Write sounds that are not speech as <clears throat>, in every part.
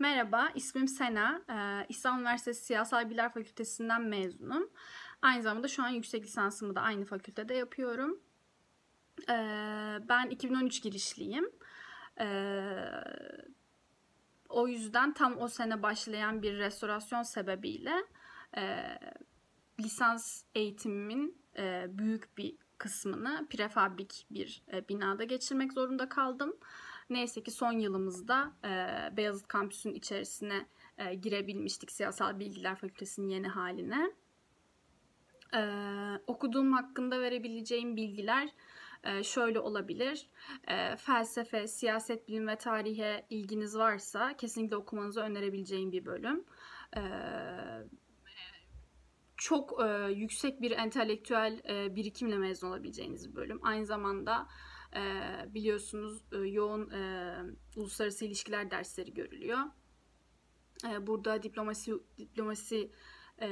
Merhaba, ismim Sena. Ee, İstanbul Üniversitesi Siyasal Bilgiler Fakültesinden mezunum. Aynı zamanda şu an yüksek lisansımı da aynı fakültede yapıyorum. Ee, ben 2013 girişliyim. Ee, o yüzden tam o sene başlayan bir restorasyon sebebiyle e, lisans eğitimimin e, büyük bir kısmını prefabrik bir e, binada geçirmek zorunda kaldım. Neyse ki son yılımızda e, Beyazıt Kampüsü'nün içerisine e, girebilmiştik Siyasal Bilgiler Fakültesi'nin yeni haline. E, okuduğum hakkında verebileceğim bilgiler e, şöyle olabilir. E, felsefe, siyaset bilim ve tarihe ilginiz varsa kesinlikle okumanızı önerebileceğim bir bölüm. E, çok e, yüksek bir entelektüel e, birikimle mezun olabileceğiniz bir bölüm. Aynı zamanda e, biliyorsunuz e, yoğun e, uluslararası ilişkiler dersleri görülüyor. E, burada diplomasi diplomasi e,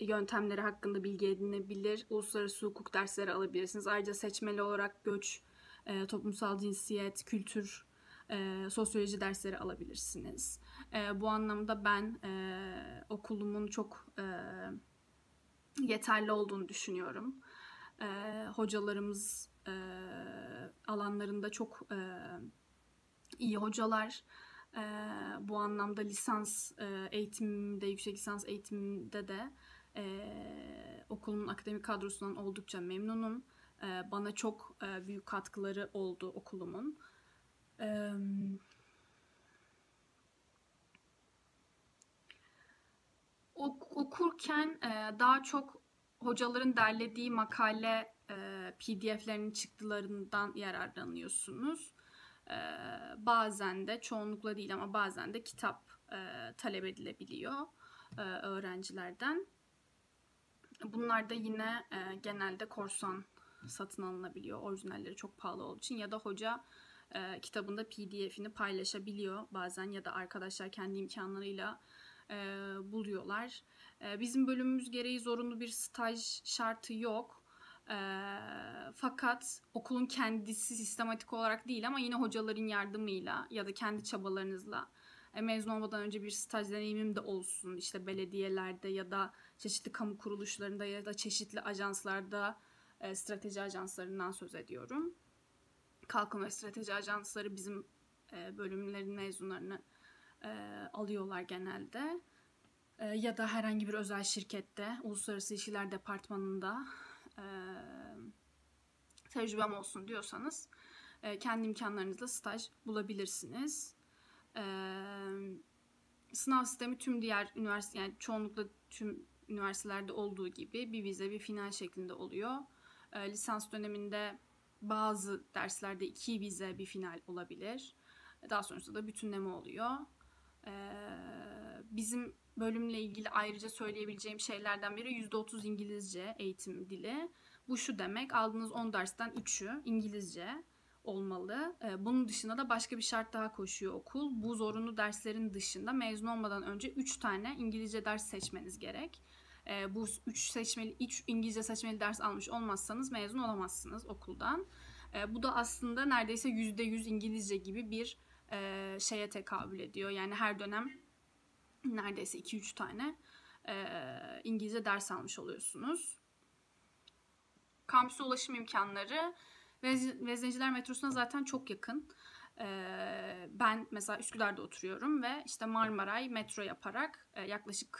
yöntemleri hakkında bilgi edinebilir, uluslararası hukuk dersleri alabilirsiniz. Ayrıca seçmeli olarak göç, e, toplumsal cinsiyet, kültür, e, sosyoloji dersleri alabilirsiniz. E, bu anlamda ben e, okulumun çok e, yeterli olduğunu düşünüyorum. E, hocalarımız e, alanlarında çok e, iyi hocalar. E, bu anlamda lisans e, eğitiminde, yüksek lisans eğitiminde de e, okulumun akademik kadrosundan oldukça memnunum. E, bana çok e, büyük katkıları oldu okulumun. E, ok, okurken e, daha çok hocaların derlediği makale e, PDF'lerinin çıktılarından yararlanıyorsunuz. E, bazen de çoğunlukla değil ama bazen de kitap e, talep edilebiliyor e, öğrencilerden. Bunlar da yine e, genelde korsan satın alınabiliyor. Orijinalleri çok pahalı olduğu için ya da hoca kitabında PDF'ini paylaşabiliyor bazen ya da arkadaşlar kendi imkanlarıyla buluyorlar. Bizim bölümümüz gereği zorunlu bir staj şartı yok. E, fakat okulun kendisi sistematik olarak değil ama yine hocaların yardımıyla ya da kendi çabalarınızla e, mezun olmadan önce bir staj deneyimim de olsun. İşte belediyelerde ya da çeşitli kamu kuruluşlarında ya da çeşitli ajanslarda e, strateji ajanslarından söz ediyorum. Kalkınma strateji ajansları bizim e, bölümlerin mezunlarını e, alıyorlar genelde. E, ya da herhangi bir özel şirkette, uluslararası ilişkiler departmanında e, tecrübem olsun diyorsanız e, kendi imkanlarınızla staj bulabilirsiniz. E, sınav sistemi tüm diğer üniversite yani çoğunlukla tüm üniversitelerde olduğu gibi bir vize bir final şeklinde oluyor. E, lisans döneminde bazı derslerde iki vize bir final olabilir. Daha sonrasında da bütünleme oluyor. E, bizim bölümle ilgili ayrıca söyleyebileceğim şeylerden biri %30 İngilizce eğitim dili. Bu şu demek aldığınız 10 dersten 3'ü İngilizce olmalı. Bunun dışında da başka bir şart daha koşuyor okul. Bu zorunlu derslerin dışında mezun olmadan önce 3 tane İngilizce ders seçmeniz gerek. Bu 3 seçmeli 3 İngilizce seçmeli ders almış olmazsanız mezun olamazsınız okuldan. Bu da aslında neredeyse %100 İngilizce gibi bir şeye tekabül ediyor. Yani her dönem <clears throat> neredeyse 2-3 tane İngilizce ders almış oluyorsunuz. Kampüse ulaşım imkanları Vezneciler metrosuna zaten çok yakın. Ee, ben mesela Üsküdar'da oturuyorum ve işte Marmaray metro yaparak e, yaklaşık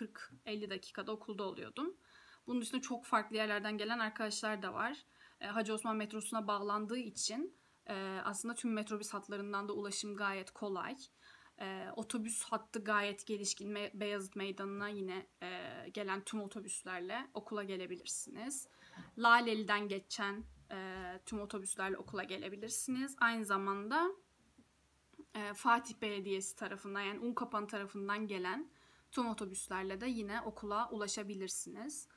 40-50 dakikada okulda oluyordum. Bunun dışında çok farklı yerlerden gelen arkadaşlar da var. E, Hacı Osman metrosuna bağlandığı için e, aslında tüm metrobüs hatlarından da ulaşım gayet kolay. E, otobüs hattı gayet gelişkin. Me- Beyazıt Meydanı'na yine e, gelen tüm otobüslerle okula gelebilirsiniz. Laleli'den geçen e, tüm otobüslerle okula gelebilirsiniz. Aynı zamanda e, Fatih Belediyesi tarafından yani Unkapan tarafından gelen tüm otobüslerle de yine okula ulaşabilirsiniz.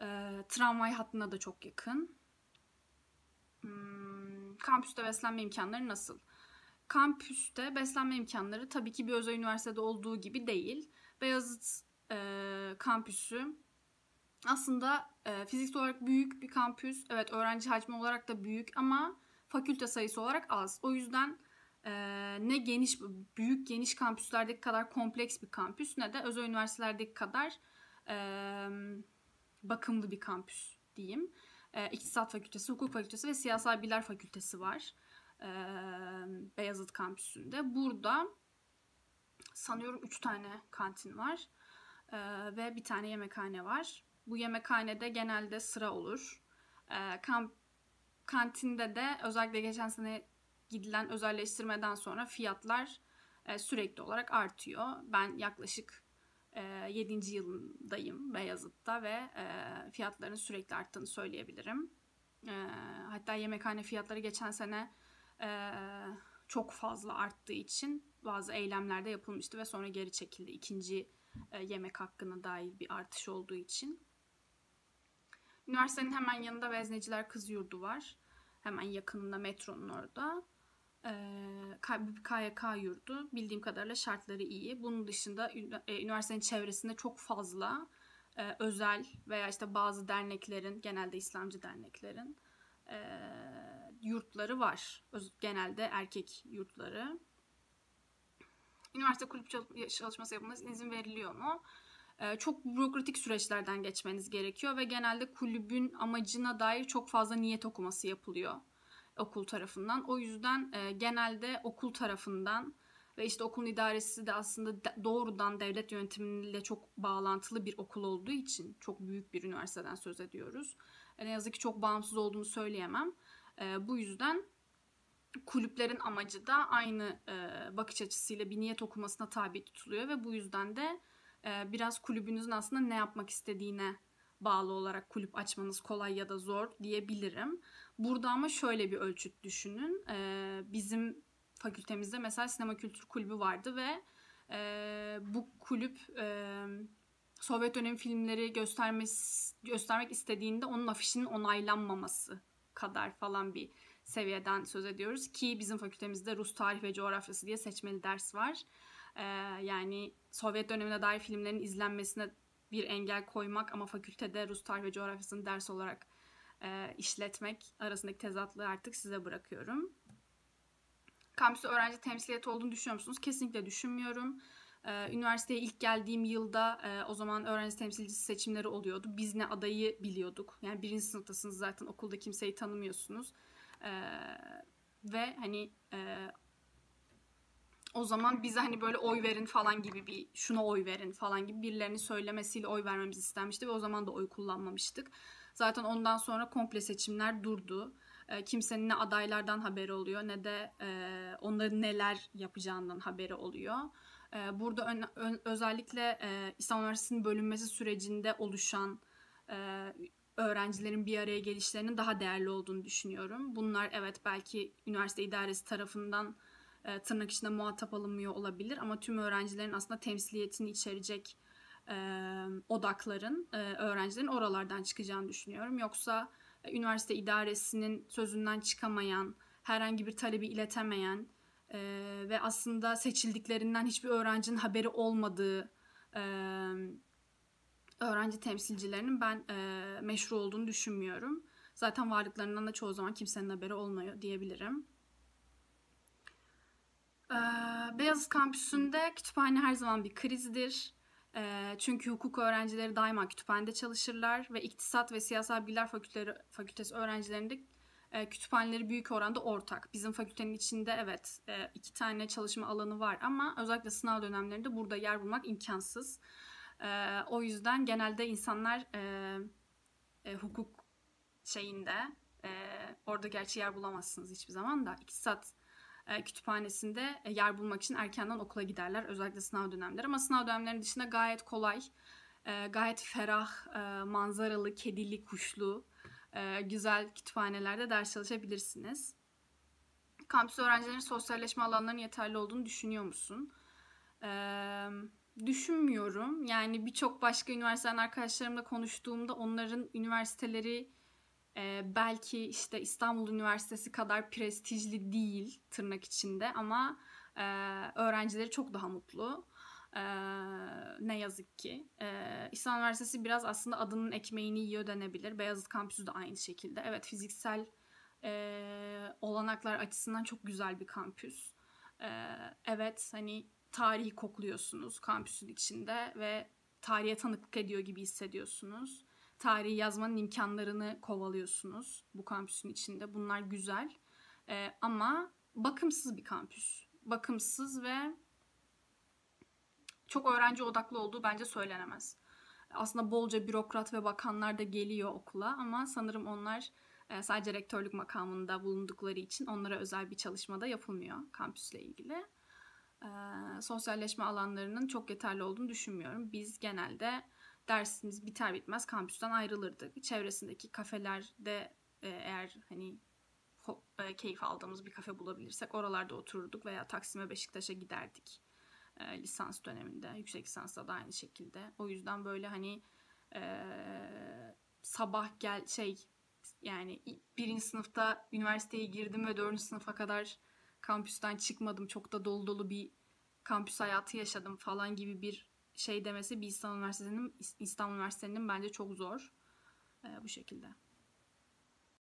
E, tramvay hattına da çok yakın. Hmm, kampüste beslenme imkanları nasıl? Kampüste beslenme imkanları tabii ki bir özel üniversitede olduğu gibi değil. Beyazıt e, kampüsü aslında e, fiziksel olarak büyük bir kampüs. Evet öğrenci hacmi olarak da büyük ama fakülte sayısı olarak az. O yüzden e, ne geniş, büyük geniş kampüslerdeki kadar kompleks bir kampüs ne de özel üniversitelerdeki kadar e, bakımlı bir kampüs diyeyim. E, İktisat Fakültesi, Hukuk Fakültesi ve Siyasal Bilgiler Fakültesi var Beyazıt kampüsünde. Burada sanıyorum 3 tane kantin var ve bir tane yemekhane var. Bu yemekhanede genelde sıra olur. Kamp kantinde de özellikle geçen sene gidilen özelleştirmeden sonra fiyatlar sürekli olarak artıyor. Ben yaklaşık e, 7. yılındayım Beyazıt'ta ve fiyatların sürekli arttığını söyleyebilirim. Hatta yemekhane fiyatları geçen sene çok fazla arttığı için bazı eylemlerde yapılmıştı ve sonra geri çekildi. İkinci yemek hakkına dair bir artış olduğu için. Üniversitenin hemen yanında Vezneciler Kız Yurdu var. Hemen yakınında metronun orada. Ee, KYK yurdu. Bildiğim kadarıyla şartları iyi. Bunun dışında üniversitenin çevresinde çok fazla özel veya işte bazı derneklerin, genelde İslamcı derneklerin yurtları var. Genelde erkek yurtları. Üniversite kulüp çalışması yapılması izin veriliyor mu? Ee, çok bürokratik süreçlerden geçmeniz gerekiyor ve genelde kulübün amacına dair çok fazla niyet okuması yapılıyor okul tarafından. O yüzden e, genelde okul tarafından ve işte okulun idaresi de aslında doğrudan devlet yönetimiyle çok bağlantılı bir okul olduğu için çok büyük bir üniversiteden söz ediyoruz. E, ne yazık ki çok bağımsız olduğunu söyleyemem. E, bu yüzden kulüplerin amacı da aynı bakış açısıyla bir niyet okumasına tabi tutuluyor ve bu yüzden de biraz kulübünüzün aslında ne yapmak istediğine bağlı olarak kulüp açmanız kolay ya da zor diyebilirim. Burada ama şöyle bir ölçüt düşünün. Ee, bizim fakültemizde mesela sinema kültür kulübü vardı ve e, bu kulüp e, Sovyet dönemi filmleri göstermek istediğinde onun afişinin onaylanmaması kadar falan bir seviyeden söz ediyoruz. Ki bizim fakültemizde Rus tarih ve coğrafyası diye seçmeli ders var. Ee, yani Sovyet dönemine dair filmlerin izlenmesine bir engel koymak ama fakültede Rus tarih ve coğrafyasını ders olarak e, işletmek arasındaki tezatlığı artık size bırakıyorum. Kampüste öğrenci temsiliyeti olduğunu düşünüyor musunuz? Kesinlikle düşünmüyorum. Ee, üniversiteye ilk geldiğim yılda e, o zaman öğrenci temsilcisi seçimleri oluyordu. Biz ne adayı biliyorduk. Yani birinci sınıftasınız zaten okulda kimseyi tanımıyorsunuz. Ee, ve hani e, o zaman bize hani böyle oy verin falan gibi bir şuna oy verin falan gibi birilerinin söylemesiyle oy vermemiz istenmişti ve o zaman da oy kullanmamıştık. Zaten ondan sonra komple seçimler durdu. E, kimsenin ne adaylardan haberi oluyor ne de e, onların neler yapacağından haberi oluyor. E, burada ön, ön, özellikle e, İstanbul Üniversitesi'nin bölünmesi sürecinde oluşan e, öğrencilerin bir araya gelişlerinin daha değerli olduğunu düşünüyorum. Bunlar evet belki üniversite idaresi tarafından e, tırnak içinde muhatap alınmıyor olabilir ama tüm öğrencilerin aslında temsiliyetini içerecek e, odakların e, öğrencilerin oralardan çıkacağını düşünüyorum. Yoksa e, üniversite idaresinin sözünden çıkamayan, herhangi bir talebi iletemeyen e, ve aslında seçildiklerinden hiçbir öğrencinin haberi olmadığı e, öğrenci temsilcilerinin ben e, meşru olduğunu düşünmüyorum. Zaten varlıklarından da çoğu zaman kimsenin haberi olmuyor diyebilirim. Ee, Beyazıt kampüsünde kütüphane her zaman bir krizdir. Ee, çünkü hukuk öğrencileri daima kütüphanede çalışırlar ve iktisat ve siyasal bilgiler fakülteleri, fakültesi öğrencilerinde e, kütüphaneleri büyük oranda ortak. Bizim fakültenin içinde evet e, iki tane çalışma alanı var ama özellikle sınav dönemlerinde burada yer bulmak imkansız. E, o yüzden genelde insanlar hukuk şeyinde orada gerçi yer bulamazsınız hiçbir zaman da iktisat kütüphanesinde yer bulmak için erkenden okula giderler. Özellikle sınav dönemleri. Ama sınav dönemlerinin dışında gayet kolay, gayet ferah, manzaralı, kedili, kuşlu, güzel kütüphanelerde ders çalışabilirsiniz. Kampüs öğrencilerin sosyalleşme alanlarının yeterli olduğunu düşünüyor musun? düşünmüyorum. Yani birçok başka üniversiteden arkadaşlarımla konuştuğumda onların üniversiteleri e, belki işte İstanbul Üniversitesi kadar prestijli değil tırnak içinde ama e, öğrencileri çok daha mutlu. E, ne yazık ki. E, İstanbul Üniversitesi biraz aslında adının ekmeğini yiyor denebilir. Beyazıt Kampüsü de aynı şekilde. Evet fiziksel e, olanaklar açısından çok güzel bir kampüs. Ee, evet hani tarihi kokluyorsunuz kampüsün içinde ve tarihe tanıklık ediyor gibi hissediyorsunuz. Tarihi yazmanın imkanlarını kovalıyorsunuz bu kampüsün içinde. Bunlar güzel. Ee, ama bakımsız bir kampüs. Bakımsız ve çok öğrenci odaklı olduğu bence söylenemez. Aslında bolca bürokrat ve bakanlar da geliyor okula ama sanırım onlar e, sadece rektörlük makamında bulundukları için onlara özel bir çalışmada yapılmıyor kampüsle ilgili. E, sosyalleşme alanlarının çok yeterli olduğunu düşünmüyorum. Biz genelde dersimiz biter bitmez kampüsten ayrılırdık. Çevresindeki kafelerde e, eğer hani keyif aldığımız bir kafe bulabilirsek oralarda otururduk veya Taksim'e Beşiktaş'a giderdik e, lisans döneminde. Yüksek lisansta da aynı şekilde. O yüzden böyle hani e, sabah gel şey yani birinci sınıfta üniversiteye girdim ve dördüncü sınıfa kadar kampüsten çıkmadım. Çok da dolu dolu bir kampüs hayatı yaşadım falan gibi bir şey demesi bir İstanbul Üniversitesi'nin İstanbul Üniversitesi'nin bence çok zor. E, bu şekilde.